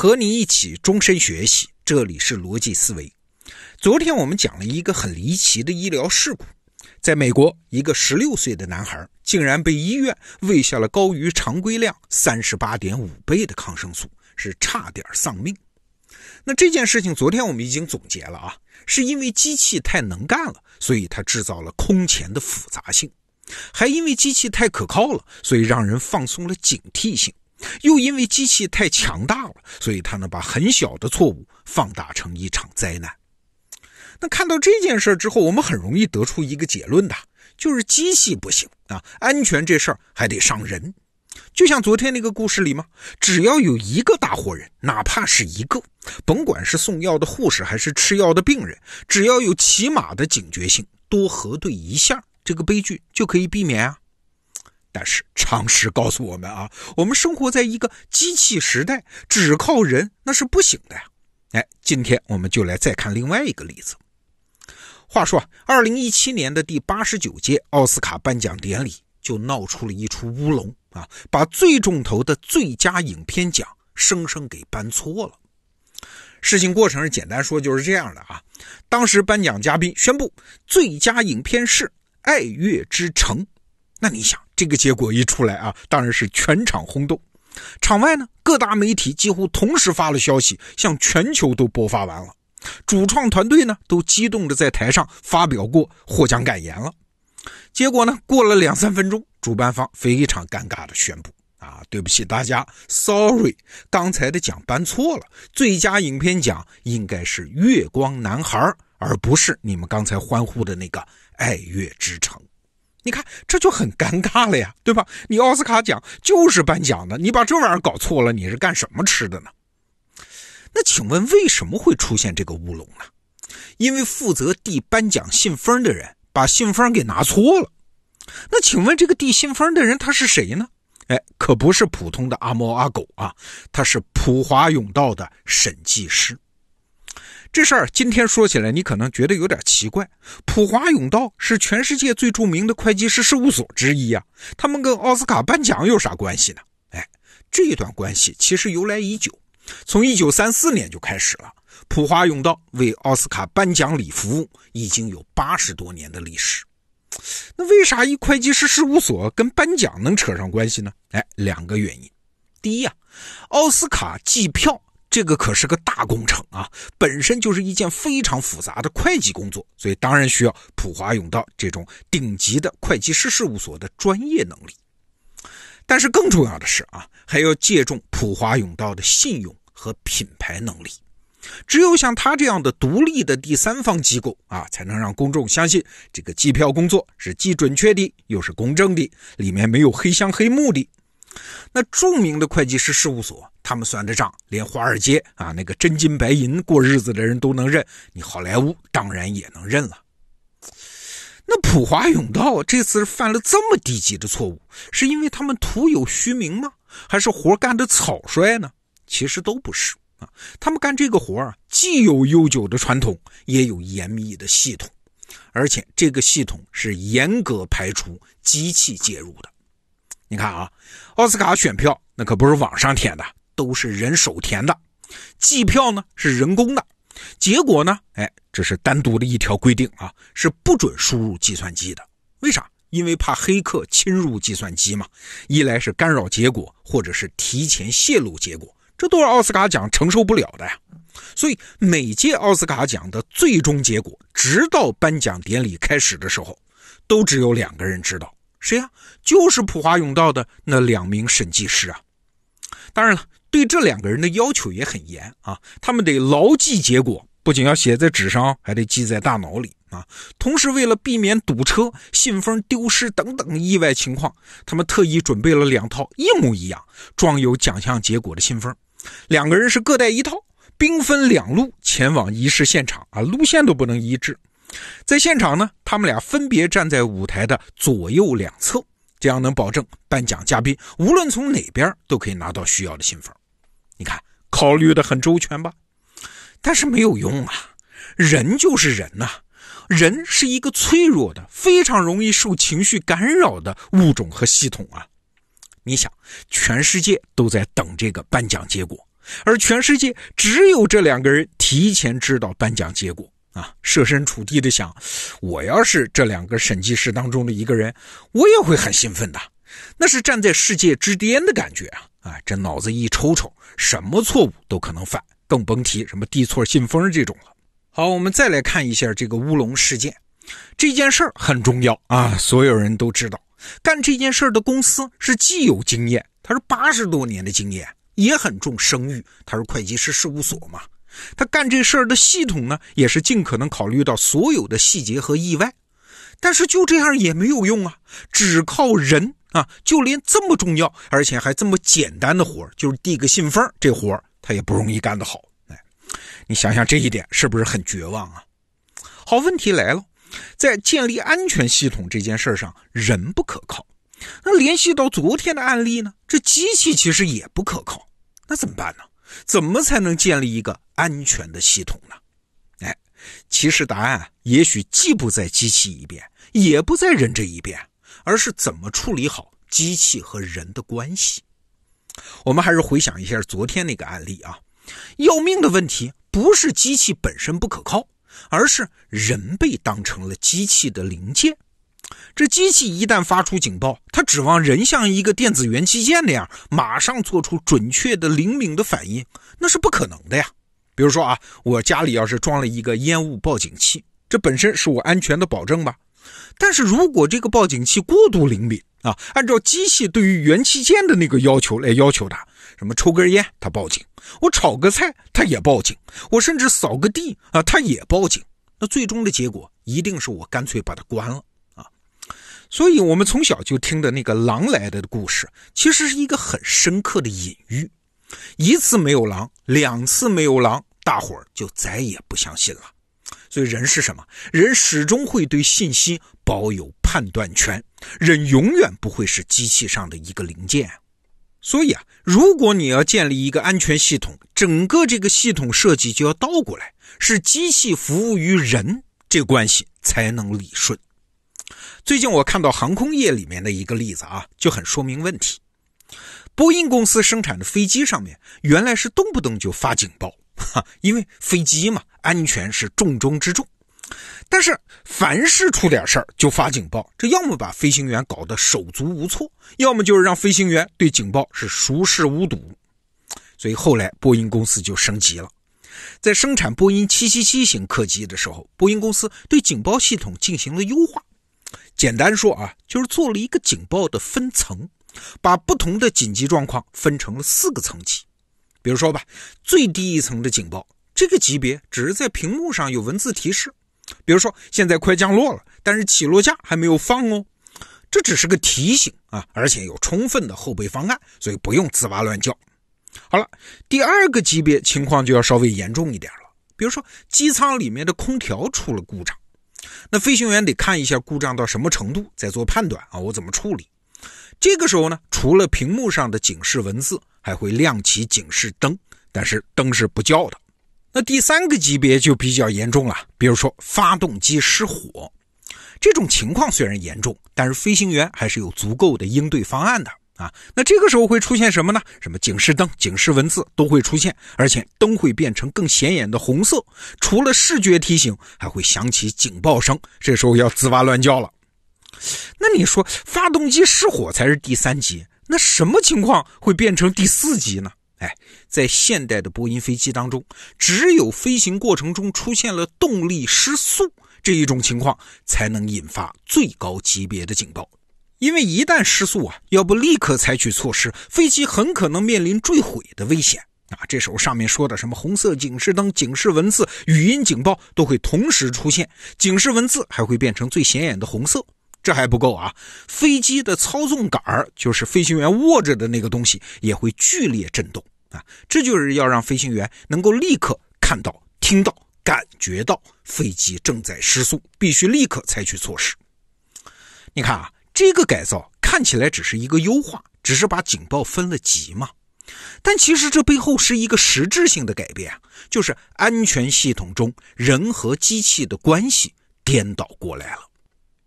和你一起终身学习，这里是逻辑思维。昨天我们讲了一个很离奇的医疗事故，在美国，一个十六岁的男孩竟然被医院喂下了高于常规量三十八点五倍的抗生素，是差点丧命。那这件事情昨天我们已经总结了啊，是因为机器太能干了，所以它制造了空前的复杂性；还因为机器太可靠了，所以让人放松了警惕性。又因为机器太强大了，所以它能把很小的错误放大成一场灾难。那看到这件事之后，我们很容易得出一个结论的，就是机器不行啊，安全这事儿还得上人。就像昨天那个故事里嘛，只要有一个大活人，哪怕是一个，甭管是送药的护士还是吃药的病人，只要有起码的警觉性，多核对一下，这个悲剧就可以避免啊。但是常识告诉我们啊，我们生活在一个机器时代，只靠人那是不行的呀。哎，今天我们就来再看另外一个例子。话说，二零一七年的第八十九届奥斯卡颁奖典礼就闹出了一出乌龙啊，把最重头的最佳影片奖生生给颁错了。事情过程是简单说就是这样的啊，当时颁奖嘉宾宣布最佳影片是《爱乐之城》。那你想，这个结果一出来啊，当然是全场轰动。场外呢，各大媒体几乎同时发了消息，向全球都播发完了。主创团队呢，都激动的在台上发表过获奖感言了。结果呢，过了两三分钟，主办方非常尴尬的宣布：啊，对不起大家，sorry，刚才的奖颁错了，最佳影片奖应该是《月光男孩》，而不是你们刚才欢呼的那个《爱乐之城》。你看，这就很尴尬了呀，对吧？你奥斯卡奖就是颁奖的，你把这玩意儿搞错了，你是干什么吃的呢？那请问为什么会出现这个乌龙呢？因为负责递颁奖信封的人把信封给拿错了。那请问这个递信封的人他是谁呢？哎，可不是普通的阿猫阿狗啊，他是普华永道的审计师。这事儿今天说起来，你可能觉得有点奇怪。普华永道是全世界最著名的会计师事务所之一啊，他们跟奥斯卡颁奖有啥关系呢？哎，这一段关系其实由来已久，从一九三四年就开始了。普华永道为奥斯卡颁奖礼服务已经有八十多年的历史。那为啥一会计师事务所跟颁奖能扯上关系呢？哎，两个原因。第一啊，奥斯卡计票。这个可是个大工程啊，本身就是一件非常复杂的会计工作，所以当然需要普华永道这种顶级的会计师事务所的专业能力。但是更重要的是啊，还要借重普华永道的信用和品牌能力。只有像他这样的独立的第三方机构啊，才能让公众相信这个计票工作是既准确的又是公正的，里面没有黑箱黑幕的。那著名的会计师事务所，他们算的账，连华尔街啊那个真金白银过日子的人都能认，你好莱坞当然也能认了。那普华永道这次犯了这么低级的错误，是因为他们徒有虚名吗？还是活干的草率呢？其实都不是啊，他们干这个活啊，既有悠久的传统，也有严密的系统，而且这个系统是严格排除机器介入的。你看啊，奥斯卡选票那可不是网上填的，都是人手填的；计票呢是人工的，结果呢，哎，这是单独的一条规定啊，是不准输入计算机的。为啥？因为怕黑客侵入计算机嘛。一来是干扰结果，或者是提前泄露结果，这都是奥斯卡奖承受不了的呀。所以每届奥斯卡奖的最终结果，直到颁奖典礼开始的时候，都只有两个人知道。谁呀？就是普华永道的那两名审计师啊。当然了，对这两个人的要求也很严啊，他们得牢记结果，不仅要写在纸上，还得记在大脑里啊。同时，为了避免堵车、信封丢失等等意外情况，他们特意准备了两套一模一样、装有奖项结果的信封。两个人是各带一套，兵分两路前往仪式现场啊，路线都不能一致。在现场呢，他们俩分别站在舞台的左右两侧，这样能保证颁奖嘉宾无论从哪边都可以拿到需要的信封。你看，考虑的很周全吧？但是没有用啊，人就是人呐，人是一个脆弱的、非常容易受情绪干扰的物种和系统啊。你想，全世界都在等这个颁奖结果，而全世界只有这两个人提前知道颁奖结果啊！设身处地的想，我要是这两个审计师当中的一个人，我也会很兴奋的，那是站在世界之巅的感觉啊！啊，这脑子一抽抽，什么错误都可能犯，更甭提什么递错信封这种了。好，我们再来看一下这个乌龙事件，这件事儿很重要啊，所有人都知道，干这件事儿的公司是既有经验，他是八十多年的经验。也很重声誉，他是会计师事务所嘛，他干这事儿的系统呢，也是尽可能考虑到所有的细节和意外，但是就这样也没有用啊，只靠人啊，就连这么重要而且还这么简单的活儿就是递个信封，这活儿他也不容易干得好。哎，你想想这一点是不是很绝望啊？好，问题来了，在建立安全系统这件事上，人不可靠，那联系到昨天的案例呢，这机器其实也不可靠。那怎么办呢？怎么才能建立一个安全的系统呢？哎，其实答案也许既不在机器一边，也不在人这一边，而是怎么处理好机器和人的关系。我们还是回想一下昨天那个案例啊，要命的问题不是机器本身不可靠，而是人被当成了机器的零件。这机器一旦发出警报，它指望人像一个电子元器件那样马上做出准确的、灵敏的反应，那是不可能的呀。比如说啊，我家里要是装了一个烟雾报警器，这本身是我安全的保证吧？但是如果这个报警器过度灵敏啊，按照机器对于元器件的那个要求来要求它，什么抽根烟它报警，我炒个菜它也报警，我甚至扫个地啊它也报警，那最终的结果一定是我干脆把它关了。所以，我们从小就听的那个狼来的故事，其实是一个很深刻的隐喻。一次没有狼，两次没有狼，大伙儿就再也不相信了。所以，人是什么？人始终会对信息保有判断权，人永远不会是机器上的一个零件。所以啊，如果你要建立一个安全系统，整个这个系统设计就要倒过来，是机器服务于人，这关系才能理顺。最近我看到航空业里面的一个例子啊，就很说明问题。波音公司生产的飞机上面原来是动不动就发警报，哈，因为飞机嘛，安全是重中之重。但是凡是出点事儿就发警报，这要么把飞行员搞得手足无措，要么就是让飞行员对警报是熟视无睹。所以后来波音公司就升级了，在生产波音777型客机的时候，波音公司对警报系统进行了优化。简单说啊，就是做了一个警报的分层，把不同的紧急状况分成了四个层级。比如说吧，最低一层的警报，这个级别只是在屏幕上有文字提示，比如说现在快降落了，但是起落架还没有放哦，这只是个提醒啊，而且有充分的后备方案，所以不用吱哇乱叫。好了，第二个级别情况就要稍微严重一点了，比如说机舱里面的空调出了故障。那飞行员得看一下故障到什么程度，再做判断啊，我怎么处理？这个时候呢，除了屏幕上的警示文字，还会亮起警示灯，但是灯是不叫的。那第三个级别就比较严重了，比如说发动机失火，这种情况虽然严重，但是飞行员还是有足够的应对方案的。啊，那这个时候会出现什么呢？什么警示灯、警示文字都会出现，而且灯会变成更显眼的红色。除了视觉提醒，还会响起警报声，这时候要吱哇乱叫了。那你说，发动机失火才是第三级，那什么情况会变成第四级呢？哎，在现代的波音飞机当中，只有飞行过程中出现了动力失速这一种情况，才能引发最高级别的警报。因为一旦失速啊，要不立刻采取措施，飞机很可能面临坠毁的危险啊！这时候上面说的什么红色警示灯、警示文字、语音警报都会同时出现，警示文字还会变成最显眼的红色。这还不够啊，飞机的操纵杆，就是飞行员握着的那个东西，也会剧烈震动啊！这就是要让飞行员能够立刻看到、听到、感觉到飞机正在失速，必须立刻采取措施。你看啊。这个改造看起来只是一个优化，只是把警报分了级嘛。但其实这背后是一个实质性的改变，就是安全系统中人和机器的关系颠倒过来了。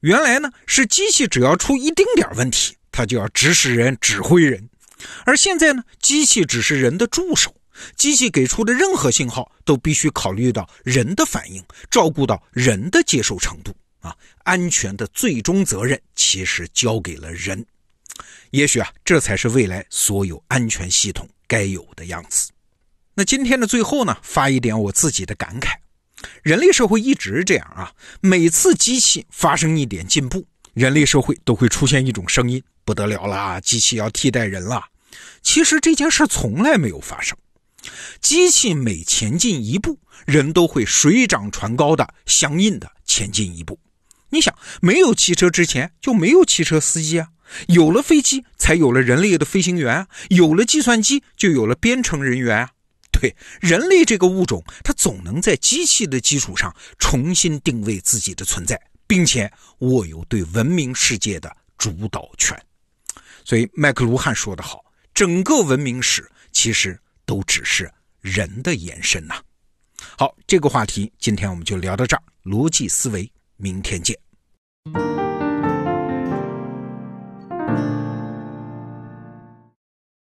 原来呢是机器只要出一丁点问题，它就要指使人、指挥人；而现在呢，机器只是人的助手，机器给出的任何信号都必须考虑到人的反应，照顾到人的接受程度啊。安全的最终责任其实交给了人。也许啊，这才是未来所有安全系统该有的样子。那今天的最后呢，发一点我自己的感慨：人类社会一直这样啊，每次机器发生一点进步，人类社会都会出现一种声音：不得了啦，机器要替代人了。其实这件事从来没有发生。机器每前进一步，人都会水涨船高的相应的前进一步。你想，没有汽车之前就没有汽车司机啊。有了飞机，才有了人类的飞行员啊！有了计算机，就有了编程人员啊！对，人类这个物种，它总能在机器的基础上重新定位自己的存在，并且握有对文明世界的主导权。所以，麦克卢汉说得好：“整个文明史其实都只是人的延伸呐。”好，这个话题今天我们就聊到这儿。逻辑思维，明天见。